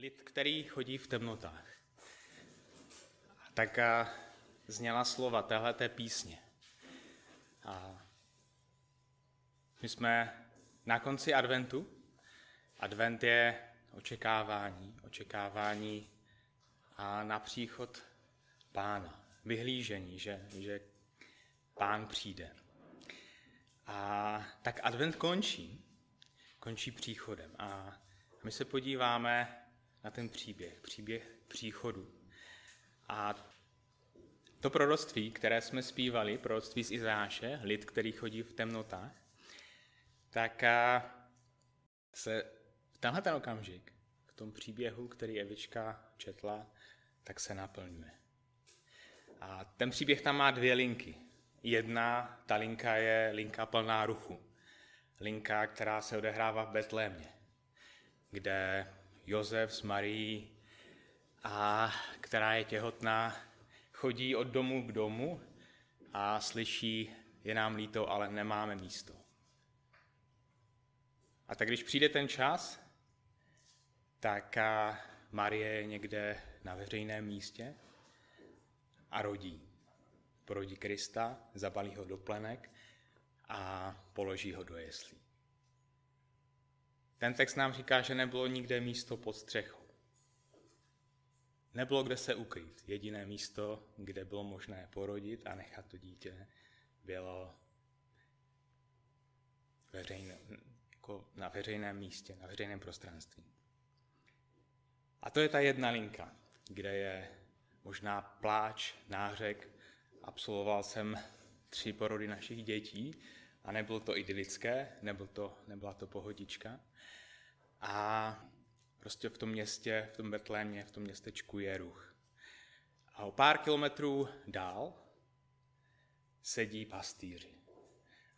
Lid, který chodí v temnotách. Tak a zněla slova téhleté písně. A my jsme na konci adventu. Advent je očekávání, očekávání a na příchod pána, vyhlížení, že, že pán přijde. A tak advent končí, končí příchodem. A my se podíváme na ten příběh, příběh příchodu. A to proroctví, které jsme zpívali, proroctví z Izáše, lid, který chodí v temnotách, tak se v tenhle ten okamžik, v tom příběhu, který Evička četla, tak se naplňuje. A ten příběh tam má dvě linky. Jedna, ta linka je linka plná ruchu. Linka, která se odehrává v Betlémě, kde Josef s Marií, a která je těhotná, chodí od domu k domu a slyší, je nám líto, ale nemáme místo. A tak když přijde ten čas, tak Marie je někde na veřejném místě a rodí. Porodí Krista, zabalí ho do plenek a položí ho do jeslí. Ten text nám říká, že nebylo nikde místo pod střechou. Nebylo kde se ukrýt. Jediné místo, kde bylo možné porodit a nechat to dítě, bylo veřejné, jako na veřejném místě, na veřejném prostranství. A to je ta jedna linka, kde je možná pláč, nářek. Absolvoval jsem tři porody našich dětí a nebylo to idylické, nebyl to, nebyla to pohodička. A prostě v tom městě, v tom Betlémě, v tom městečku je ruch. A o pár kilometrů dál sedí pastýři.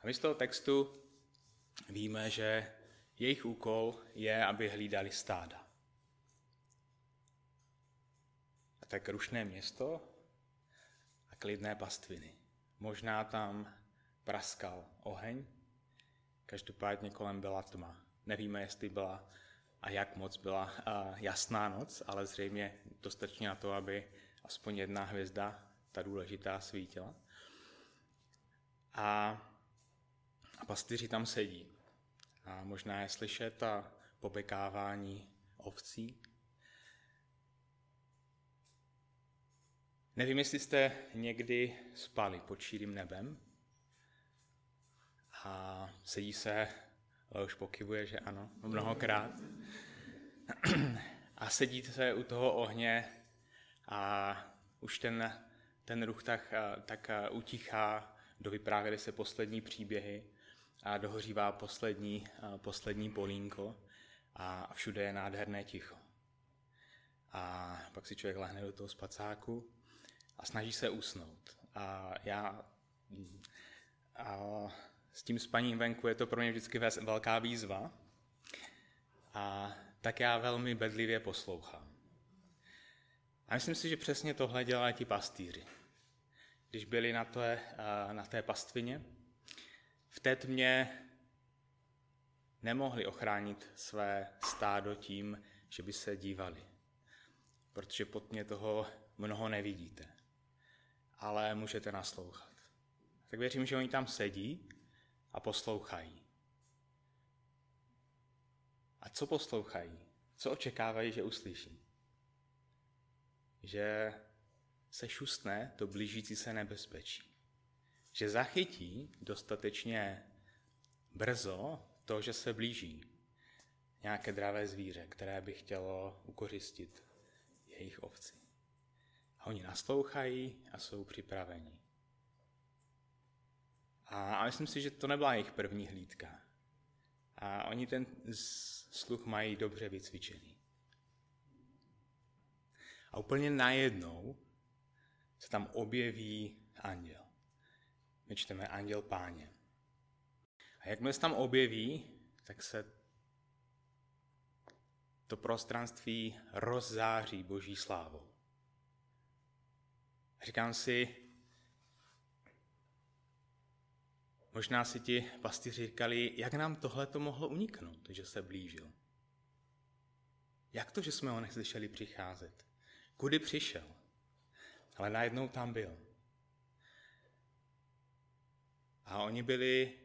A my z toho textu víme, že jejich úkol je, aby hlídali stáda. A tak rušné město a klidné pastviny. Možná tam praskal oheň, každopádně kolem byla tma. Nevíme, jestli byla a jak moc byla jasná noc, ale zřejmě dostatečně na to, aby aspoň jedna hvězda, ta důležitá, svítila. A, a pastýři tam sedí. A možná je slyšet a popekávání ovcí. Nevím, jestli jste někdy spali pod šírým nebem a sedí se ale už pokyvuje, že ano, mnohokrát. A sedíte se u toho ohně a už ten, ten ruch tak, tak utichá, dovyprávěly se poslední příběhy a dohořívá poslední, poslední polínko a všude je nádherné ticho. A pak si člověk lehne do toho spacáku a snaží se usnout. A já a s tím spaním venku je to pro mě vždycky velká výzva. A tak já velmi bedlivě poslouchám. A myslím si, že přesně tohle dělají ti pastýři. Když byli na té, na té pastvině, v té tmě nemohli ochránit své stádo tím, že by se dívali. Protože pod mě toho mnoho nevidíte. Ale můžete naslouchat. Tak věřím, že oni tam sedí a poslouchají. A co poslouchají? Co očekávají, že uslyší? Že se šustne to blížící se nebezpečí. Že zachytí dostatečně brzo to, že se blíží nějaké dravé zvíře, které by chtělo ukořistit jejich ovci. A oni naslouchají a jsou připraveni. A myslím si, že to nebyla jejich první hlídka. A oni ten sluch mají dobře vycvičený. A úplně najednou se tam objeví anděl. My čteme anděl páně. A jakmile se tam objeví, tak se to prostranství rozzáří boží slávou. Říkám si, Možná si ti pastýři říkali, jak nám tohle to mohlo uniknout, že se blížil. Jak to, že jsme ho neslyšeli přicházet? Kudy přišel? Ale najednou tam byl. A oni byli,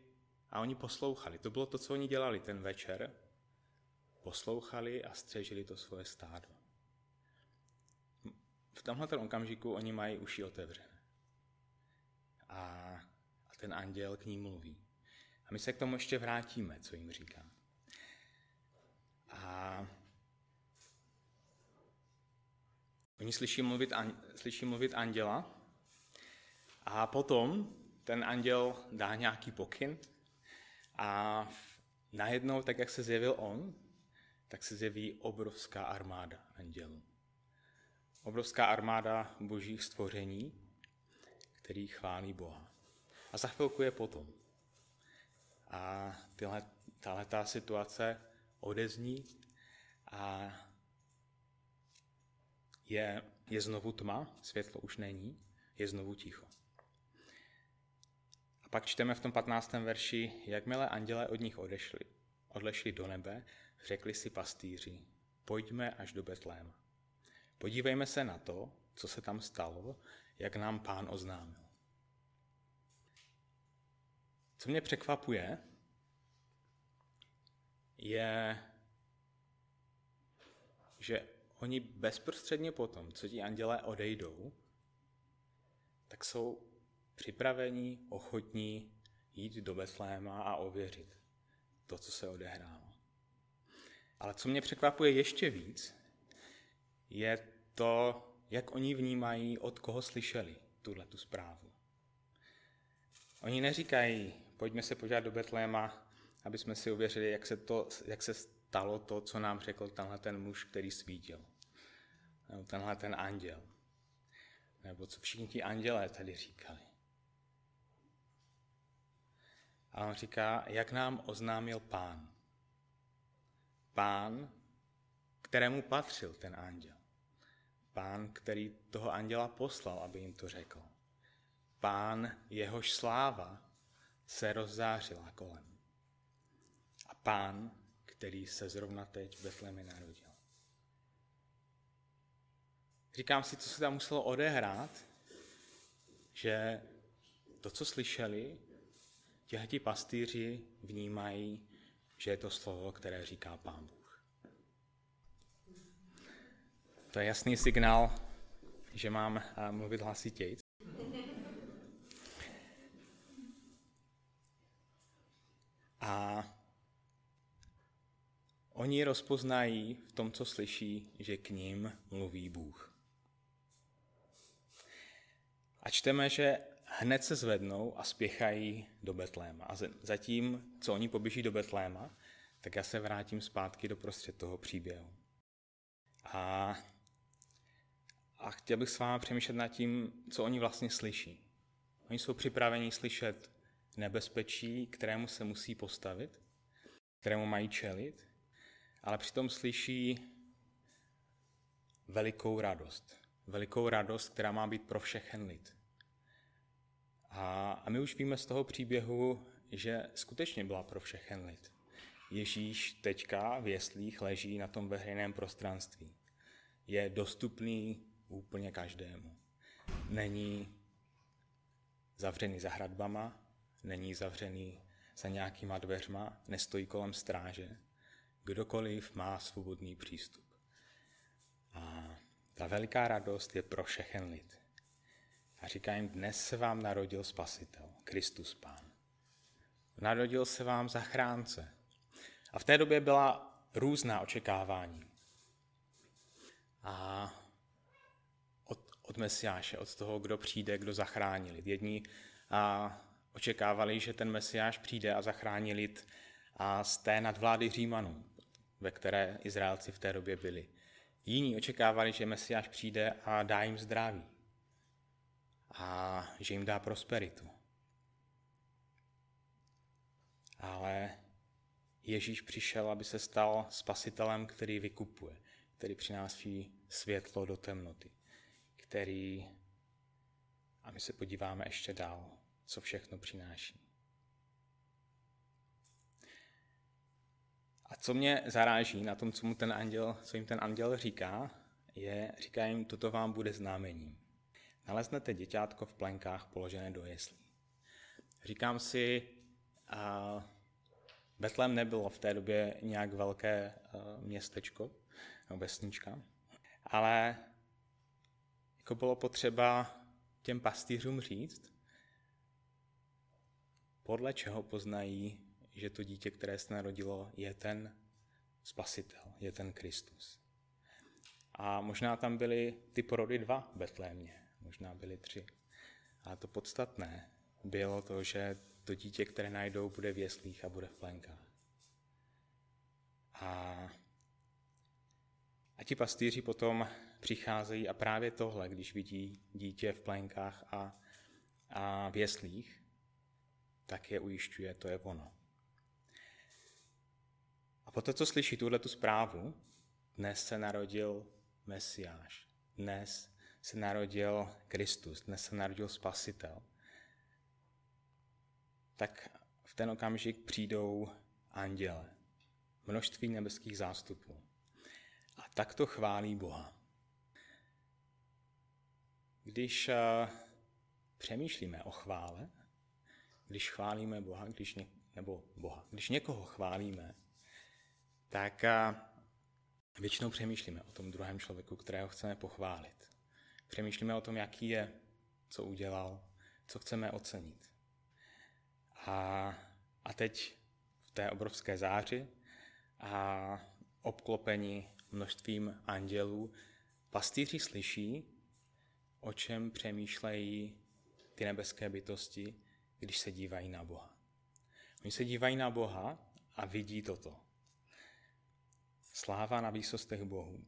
a oni poslouchali. To bylo to, co oni dělali ten večer. Poslouchali a střežili to svoje stádo. V tomhle okamžiku oni mají uši otevřené. A ten anděl k ním mluví. A my se k tomu ještě vrátíme, co jim říká. A oni slyší mluvit, slyší mluvit anděla a potom ten anděl dá nějaký pokyn a najednou, tak jak se zjevil on, tak se zjeví obrovská armáda andělů. Obrovská armáda božích stvoření, který chválí Boha. A za chvilku je potom. A tyhle, tahle ta situace odezní a je, je znovu tma, světlo už není, je znovu ticho. A pak čteme v tom 15. verši, jakmile anděle od nich odešli, odešli do nebe, řekli si pastýři, pojďme až do Betléma. Podívejme se na to, co se tam stalo, jak nám pán oznámil. Co mě překvapuje, je, že oni bezprostředně potom, co ti andělé odejdou, tak jsou připravení, ochotní jít do Betléma a ověřit to, co se odehrálo. Ale co mě překvapuje ještě víc, je to, jak oni vnímají, od koho slyšeli tuhle tu zprávu. Oni neříkají, pojďme se podívat do Betléma, aby jsme si uvěřili, jak se, to, jak se stalo to, co nám řekl tenhle ten muž, který svítil. Nebo tenhle ten anděl. Nebo co všichni ti andělé tady říkali. A on říká, jak nám oznámil pán. Pán, kterému patřil ten anděl. Pán, který toho anděla poslal, aby jim to řekl. Pán, jehož sláva se rozzářila kolem. A pán, který se zrovna teď v Betlemi narodil. Říkám si, co se tam muselo odehrát, že to, co slyšeli, Těhleti pastýři vnímají, že je to slovo, které říká Pán Bůh. To je jasný signál, že mám eh, mluvit hlasitěji. Oni rozpoznají v tom, co slyší, že k ním mluví Bůh. A čteme, že hned se zvednou a spěchají do Betléma. A zatím, co oni poběží do Betléma, tak já se vrátím zpátky do prostřed toho příběhu. A, a chtěl bych s vámi přemýšlet nad tím, co oni vlastně slyší. Oni jsou připraveni slyšet nebezpečí, kterému se musí postavit, kterému mají čelit, ale přitom slyší velikou radost. Velikou radost, která má být pro všechen lid. A, a my už víme z toho příběhu, že skutečně byla pro všechen lid. Ježíš teďka v jeslích leží na tom veřejném prostranství. Je dostupný úplně každému. Není zavřený za hradbama, není zavřený za nějakýma dveřma, nestojí kolem stráže. Kdokoliv má svobodný přístup. A ta veliká radost je pro všechen lid. A říká jim, dnes se vám narodil spasitel, Kristus Pán. Narodil se vám zachránce. A v té době byla různá očekávání. A od, od Mesiáše, od toho, kdo přijde, kdo zachrání lid. Jedni a, očekávali, že ten Mesiáš přijde a zachrání lid a z té nadvlády Římanů, ve které Izraelci v té době byli. Jiní očekávali, že Mesiáš přijde a dá jim zdraví a že jim dá prosperitu. Ale Ježíš přišel, aby se stal spasitelem, který vykupuje, který přináší světlo do temnoty, který, a my se podíváme ještě dál, co všechno přináší. A co mě zaráží na tom, co, mu ten anděl, co jim ten anděl říká, je, říká jim, toto vám bude známením. Naleznete děťátko v plenkách položené do jeslí. Říkám si, a Betlem nebylo v té době nějak velké městečko, nebo vesnička, ale jako bylo potřeba těm pastýřům říct, podle čeho poznají, že to dítě, které se narodilo, je ten spasitel, je ten Kristus. A možná tam byly ty porody dva v Betlémě, možná byly tři. A to podstatné bylo to, že to dítě, které najdou, bude v jeslích a bude v plenkách. A, a ti pastýři potom přicházejí a právě tohle, když vidí dítě v plenkách a, a v jeslích, tak je ujišťuje, to je ono. A poté, co slyší tuhle tu zprávu, dnes se narodil Mesiáš, dnes se narodil Kristus, dnes se narodil Spasitel, tak v ten okamžik přijdou anděle, množství nebeských zástupů. A tak to chválí Boha. Když uh, přemýšlíme o chvále, když chválíme Boha, když ně, nebo Boha, když někoho chválíme, tak uh, většinou přemýšlíme o tom druhém člověku, kterého chceme pochválit. Přemýšlíme o tom, jaký je, co udělal, co chceme ocenit. A, a teď v té obrovské záři a obklopení množstvím andělů, pastýři slyší, o čem přemýšlejí ty nebeské bytosti, když se dívají na Boha. Oni se dívají na Boha a vidí toto. Sláva na výsostech Bohu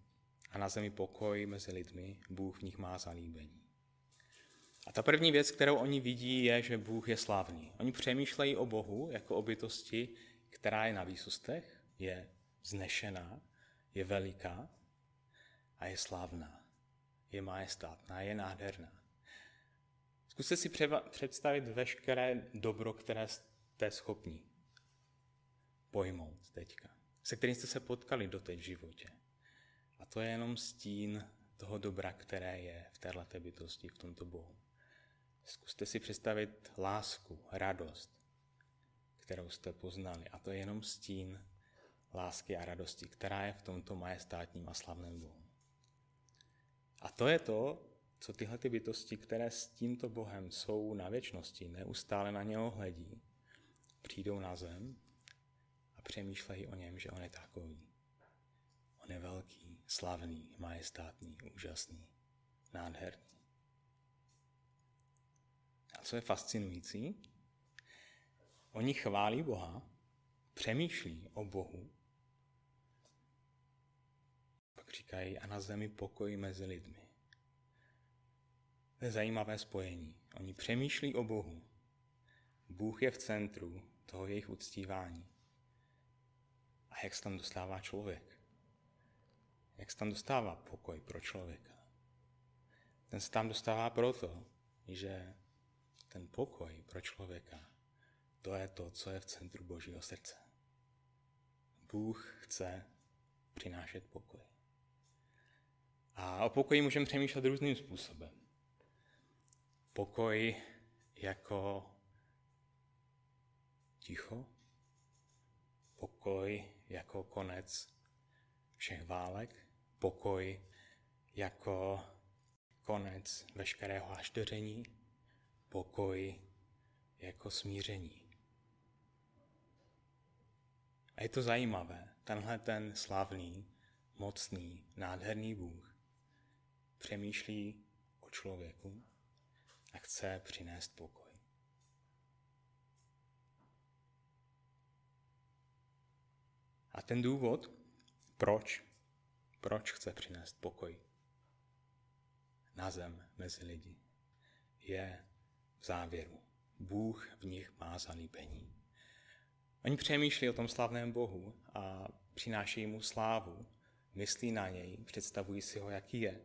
a na zemi pokoj mezi lidmi, Bůh v nich má zalíbení. A ta první věc, kterou oni vidí, je, že Bůh je slavný. Oni přemýšlejí o Bohu jako o bytosti, která je na výsostech, je znešená, je veliká a je slavná je majestátná, je nádherná. Zkuste si představit veškeré dobro, které jste schopni pojmout teďka, se kterým jste se potkali doteď v životě. A to je jenom stín toho dobra, které je v této bytosti, v tomto Bohu. Zkuste si představit lásku, radost, kterou jste poznali. A to je jenom stín lásky a radosti, která je v tomto majestátním a slavném Bohu. A to je to, co tyhle ty bytosti, které s tímto Bohem jsou na věčnosti, neustále na něho hledí, přijdou na zem přemýšlejí o něm, že on je takový. On je velký, slavný, majestátný, úžasný, nádherný. A co je fascinující? Oni chválí Boha, přemýšlí o Bohu říkají a na zemi pokoj mezi lidmi. To je zajímavé spojení. Oni přemýšlí o Bohu. Bůh je v centru toho jejich uctívání. A jak se tam dostává člověk? Jak se tam dostává pokoj pro člověka? Ten se tam dostává proto, že ten pokoj pro člověka, to je to, co je v centru Božího srdce. Bůh chce přinášet pokoj. A o pokoji můžeme přemýšlet různým způsobem. Pokoj jako ticho, pokoj jako konec všech válek, pokoj jako konec veškerého hašteření, pokoj jako smíření. A je to zajímavé, tenhle ten slavný, mocný, nádherný Bůh přemýšlí o člověku a chce přinést pokoj. A ten důvod, proč, proč chce přinést pokoj na zem mezi lidi, je v závěru. Bůh v nich má zalíbení. Oni přemýšlí o tom slavném Bohu a přinášejí mu slávu, myslí na něj, představují si ho, jaký je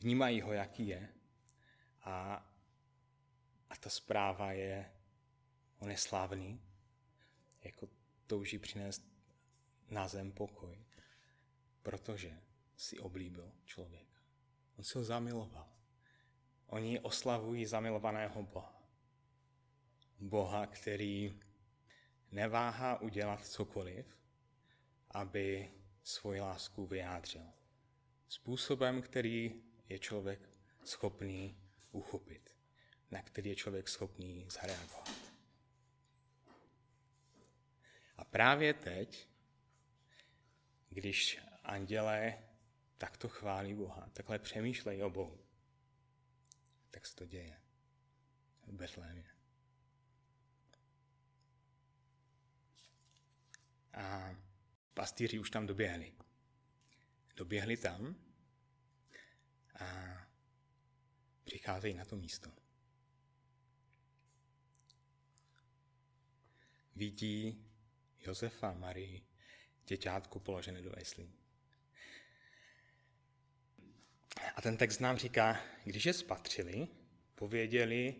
vnímají ho, jaký je. A, a ta zpráva je, on je slavný, jako touží přinést na zem pokoj, protože si oblíbil člověka. On si ho zamiloval. Oni oslavují zamilovaného Boha. Boha, který neváhá udělat cokoliv, aby svoji lásku vyjádřil. Způsobem, který je člověk schopný uchopit, na který je člověk schopný zareagovat. A právě teď, když andělé takto chválí Boha, takhle přemýšlejí o Bohu, tak se to děje v Betlémě. A pastýři už tam doběhli. Doběhli tam a přicházejí na to místo. Vidí Josefa, Marii, děťátko položené do eslí. A ten text nám říká, když je spatřili, pověděli,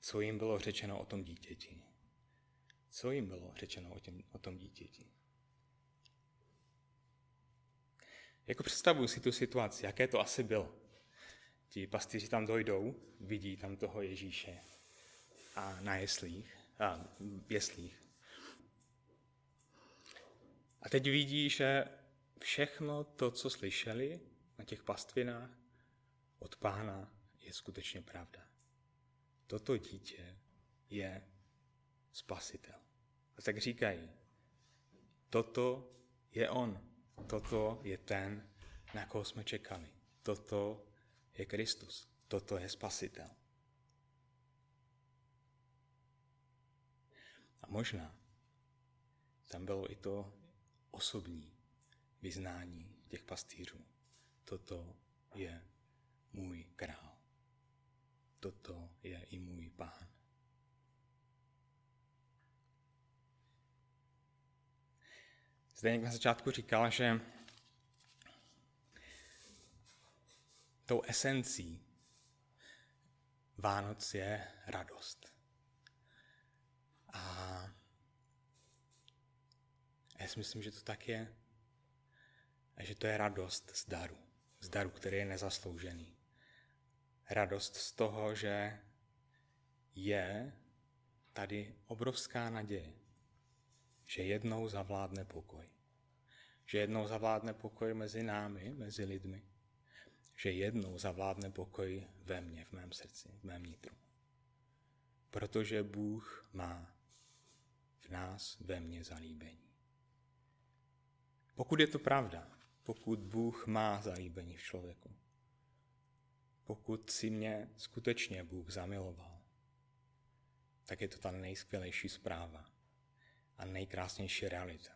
co jim bylo řečeno o tom dítěti. Co jim bylo řečeno o, těm, o tom dítěti? Jako představuju si tu situaci, jaké to asi bylo. Ti pastýři tam dojdou, vidí tam toho Ježíše a na jeslích, a jeslích. A teď vidí, že všechno to, co slyšeli na těch pastvinách od pána, je skutečně pravda. Toto dítě je spasitel. A tak říkají, toto je on, toto je ten, na koho jsme čekali. Toto je Kristus, toto je spasitel. A možná tam bylo i to osobní vyznání těch pastýřů. Toto je můj král. Toto je i můj pán. Zde na začátku říkal, že tou esencí Vánoc je radost. A si myslím, že to tak je. A že to je radost z daru. Z daru, který je nezasloužený. Radost z toho, že je tady obrovská naděje že jednou zavládne pokoj. Že jednou zavládne pokoj mezi námi, mezi lidmi. Že jednou zavládne pokoj ve mně, v mém srdci, v mém nitru. Protože Bůh má v nás, ve mně zalíbení. Pokud je to pravda, pokud Bůh má zalíbení v člověku, pokud si mě skutečně Bůh zamiloval, tak je to ta nejskvělejší zpráva, a nejkrásnější realita,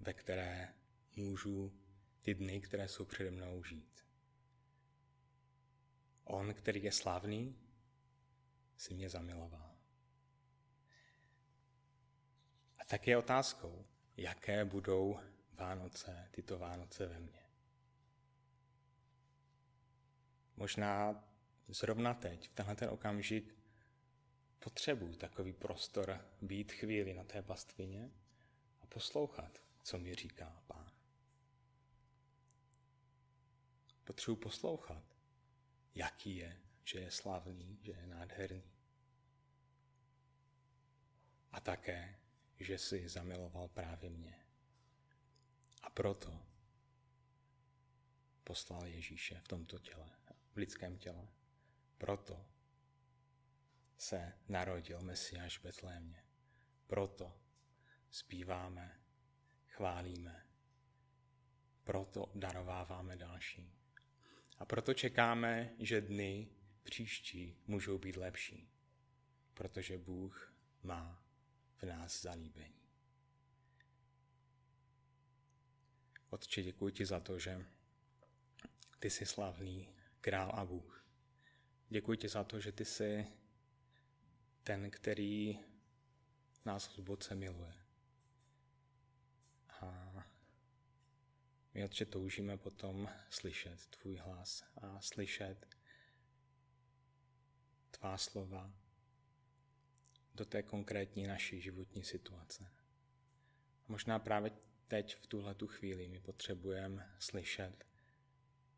ve které můžu ty dny, které jsou přede mnou žít. On, který je slavný, si mě zamiloval. A tak je otázkou, jaké budou Vánoce, tyto Vánoce ve mně. Možná zrovna teď, v tenhle ten okamžik, potřebuji takový prostor být chvíli na té pastvině a poslouchat, co mi říká pán. Potřebuji poslouchat, jaký je, že je slavný, že je nádherný. A také, že si zamiloval právě mě. A proto poslal Ježíše v tomto těle, v lidském těle. Proto se narodil Mesiáš v Betlémě. Proto zpíváme, chválíme, proto darováváme další. A proto čekáme, že dny příští můžou být lepší, protože Bůh má v nás zalíbení. Otče, děkuji ti za to, že ty jsi slavný král a Bůh. Děkuji ti za to, že ty jsi ten, který nás hluboce miluje. A my, Otče, toužíme potom slyšet tvůj hlas a slyšet tvá slova do té konkrétní naší životní situace. A možná právě teď v tuhle tu chvíli my potřebujeme slyšet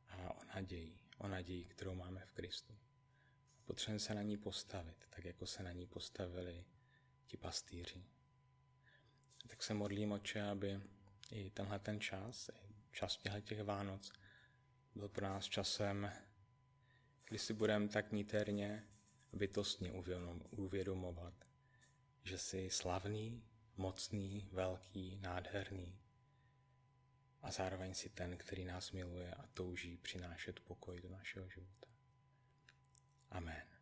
a o naději, o naději, kterou máme v Kristu. Potřebujeme se na ní postavit, tak jako se na ní postavili ti pastýři. Tak se modlím, oče, aby i tenhle ten čas, i čas těch Vánoc, byl pro nás časem, kdy si budeme tak niterně bytostně uvědomovat, že jsi slavný, mocný, velký, nádherný a zároveň si ten, který nás miluje a touží přinášet pokoj do našeho života. Amen.